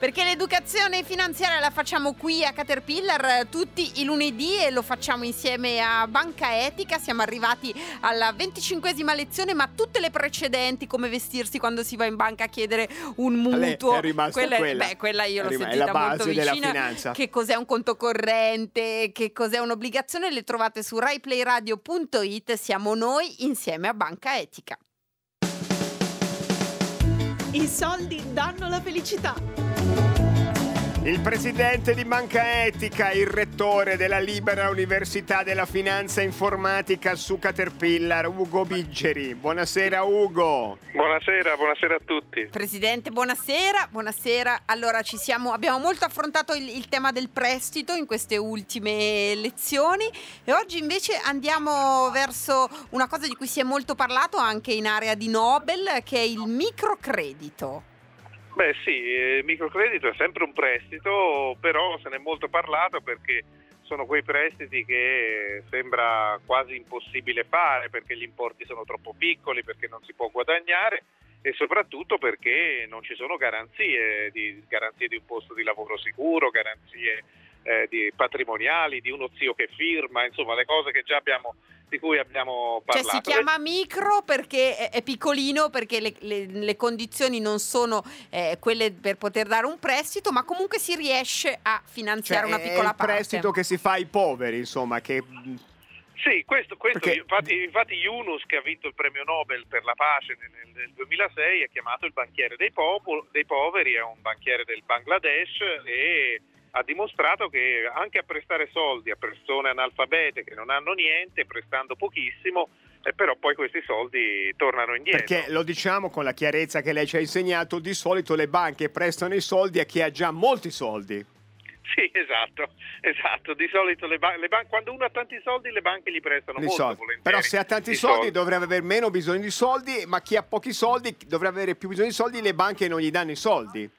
Perché l'educazione finanziaria la facciamo qui a Caterpillar tutti i lunedì e lo facciamo insieme a Banca Etica. Siamo arrivati alla venticinquesima lezione, ma tutte le precedenti, come vestirsi quando si va in banca a chiedere un mutuo. è rimasta quella, quella. Beh, quella io l'ho È rim- è sentita la base molto della vicina. finanza. Che cos'è un conto corrente, che cos'è un'obbligazione, le trovate su raiplayradio.it. Siamo noi insieme a Banca Etica. I soldi danno la felicità. Il presidente di Banca Etica, il rettore della Libera Università della Finanza Informatica su Caterpillar, Ugo Biggeri. Buonasera Ugo. Buonasera, buonasera a tutti. Presidente, buonasera. Buonasera. Allora, ci siamo, abbiamo molto affrontato il, il tema del prestito in queste ultime lezioni e oggi invece andiamo verso una cosa di cui si è molto parlato anche in area di Nobel, che è il microcredito. Beh sì, il microcredito è sempre un prestito, però se ne è molto parlato perché sono quei prestiti che sembra quasi impossibile fare perché gli importi sono troppo piccoli, perché non si può guadagnare e soprattutto perché non ci sono garanzie di, garanzie di un posto di lavoro sicuro, garanzie eh, di patrimoniali, di uno zio che firma, insomma le cose che già abbiamo, di cui abbiamo Cioè parlato. si chiama micro perché è, è piccolino, perché le, le- le condizioni non sono eh, quelle per poter dare un prestito, ma comunque si riesce a finanziare una Cioè, è piccola il parte. prestito che si fa ai poveri, insomma, che Sì, questo, questo Perché- infatti, infatti Yunus che ha vinto il premio Nobel per la pace nel, nel 2006 è chiamato il banchiere dei, popo- dei poveri, è un banchiere del Bangladesh e ha dimostrato che anche a prestare soldi a persone analfabete che non hanno niente, prestando pochissimo, eh, però poi questi soldi tornano indietro. perché lo diciamo con la chiarezza che lei ci ha insegnato, di solito le banche prestano i soldi a chi ha già molti soldi. Sì, esatto, esatto. Di solito le, ban- le ban- quando uno ha tanti soldi le banche gli prestano Di molto soldi. volentieri. Però se ha tanti i soldi, dovrebbe avere meno bisogno di soldi, ma chi ha pochi soldi dovrebbe avere più bisogno di soldi, le banche non gli danno i soldi.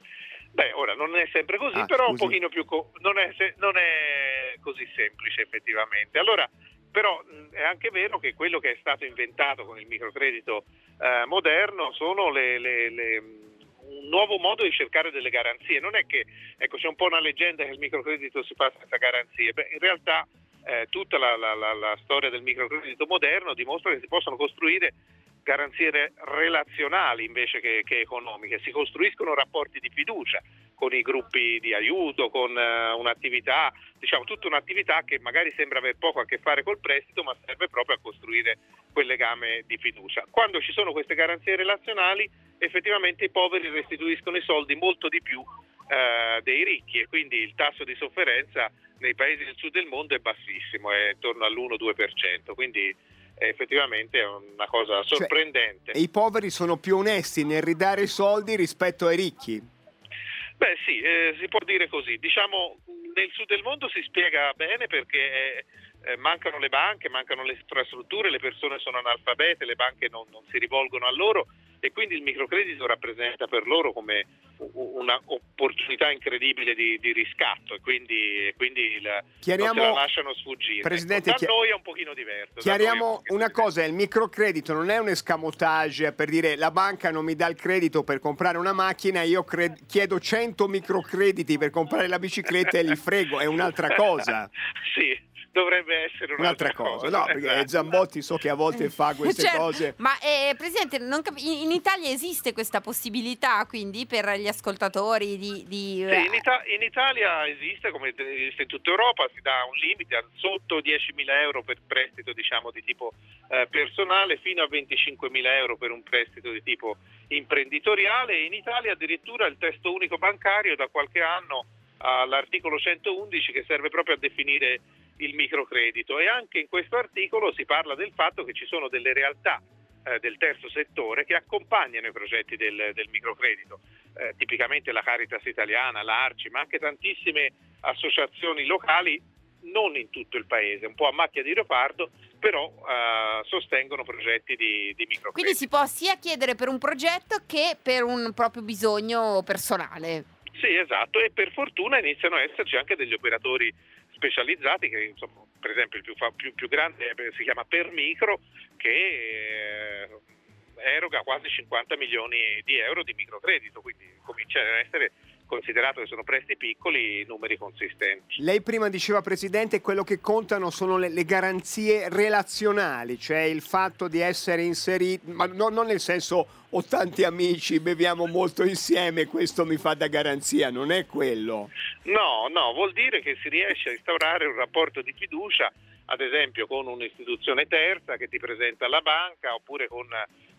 Beh, ora non è sempre così, Ah, però un scusi. pochino più co- non, è se- non è così semplice effettivamente. Allora, però è anche vero che quello che è stato inventato con il microcredito eh, moderno sono le- le- le, un nuovo modo di cercare delle garanzie. Non è che ecco, c'è un po' una leggenda che il microcredito si fa senza garanzie. Beh, in realtà eh, tutta la, la- la- la storia del microcredito moderno dimostra che si possono costruire garanzie re- relazionali invece che, che economiche, si costruiscono rapporti di fiducia con i gruppi di aiuto, con eh, un'attività, diciamo tutta un'attività che magari sembra aver poco a che fare col prestito, ma serve proprio a costruire quel legame di fiducia. Quando ci sono queste garanzie relazionali, effettivamente i poveri restituiscono i soldi molto di più eh, dei ricchi e quindi il tasso di sofferenza nei paesi del sud del mondo è bassissimo, è intorno all'1-2%, quindi effettivamente è una cosa sorprendente. E i poveri sono più onesti nel ridare i soldi rispetto ai ricchi. Beh sì, eh, si può dire così. Diciamo, nel sud del mondo si spiega bene perché eh, eh, mancano le banche, mancano le infrastrutture, le persone sono analfabete, le banche non, non si rivolgono a loro e quindi il microcredito rappresenta per loro come un'opportunità incredibile di, di riscatto e quindi, quindi il- Chiariamo- non la lasciano sfuggire. Presidente, Ecco, da chi- noi è un pochino diverso. è un Chiariamo pochino una diverso. cosa, il microcredito non è un escamotage per dire la banca non mi dà il credito per comprare una macchina, io cre- chiedo 100 microcrediti per comprare la bicicletta e li frego, è un'altra cosa. sì, dovrebbe essere Un'altra un'altra, cosa, no, perché esatto. Zambotti so che a volte fa queste Certo, cose. Ma eh, Presidente, non cap- in, in Italia esiste questa possibilità quindi per gli ascoltatori di... di, Sì, in, Ita- in Italia esiste, come esiste in tutta Europa, si dà un limite a sotto 10.000 euro per prestito diciamo, di tipo eh, personale fino a 25.000 euro per un prestito di tipo imprenditoriale e in Italia addirittura il testo unico bancario da qualche anno ha l'articolo 111 che serve proprio a definire il microcredito e anche in questo articolo si parla del fatto che ci sono delle realtà eh, del terzo settore che accompagnano i progetti del, del microcredito, Eh, tipicamente la Caritas italiana, l'Arci, ma anche tantissime associazioni locali, non in tutto il paese, un po' a macchia di leopardo, però eh, sostengono progetti di, di microcredito. Quindi si può sia chiedere per un progetto che per un proprio bisogno personale. Sì, esatto, e per fortuna iniziano a esserci anche degli operatori specializzati che insomma, per esempio il più, più- più grande eh, si chiama Permicro che eh, eroga quasi 50 milioni di euro di microcredito, quindi comincia a essere considerato che sono prestiti piccoli, numeri consistenti. Lei prima diceva, Presidente, quello che contano sono le, le garanzie relazionali, cioè il fatto di essere inseriti, ma no, non nel senso ho tanti amici, beviamo molto insieme, questo mi fa da garanzia, non è quello. No, no, vuol dire che si riesce a instaurare un rapporto di fiducia, ad esempio con un'istituzione terza che ti presenta alla banca oppure con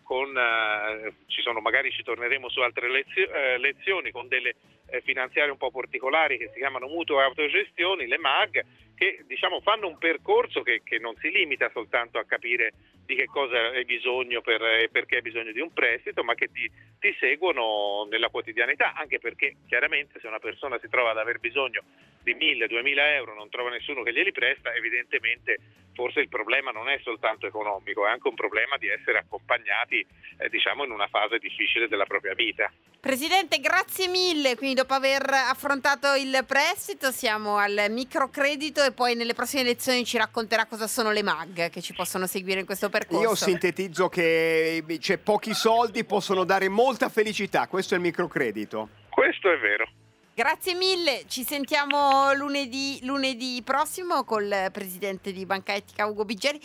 con, eh, ci sono, magari ci torneremo su altre lezio, eh, lezioni, con delle finanziarie un po' particolari che si chiamano mutuo e autogestioni, le MAG, che diciamo, fanno un percorso che, che, non si limita soltanto a capire di che cosa hai bisogno per, e perché hai bisogno di un prestito, ma che ti, ti seguono nella quotidianità, anche perché chiaramente se una persona si trova ad aver bisogno di 1000-2000 euro, non trova nessuno che glieli presta, evidentemente forse il problema non è soltanto economico, è anche un problema di essere accompagnati eh, diciamo in una fase difficile della propria vita. Presidente, grazie mille. Quindi dopo aver affrontato il prestito siamo al microcredito e poi nelle prossime lezioni ci racconterà cosa sono le MAG che ci possono seguire in questo percorso. Io sintetizzo che cioè, pochi soldi possono dare molta felicità, questo è il microcredito. Questo è vero. Grazie mille, ci sentiamo lunedì, lunedì prossimo col presidente di Banca Etica Ugo Biggeri.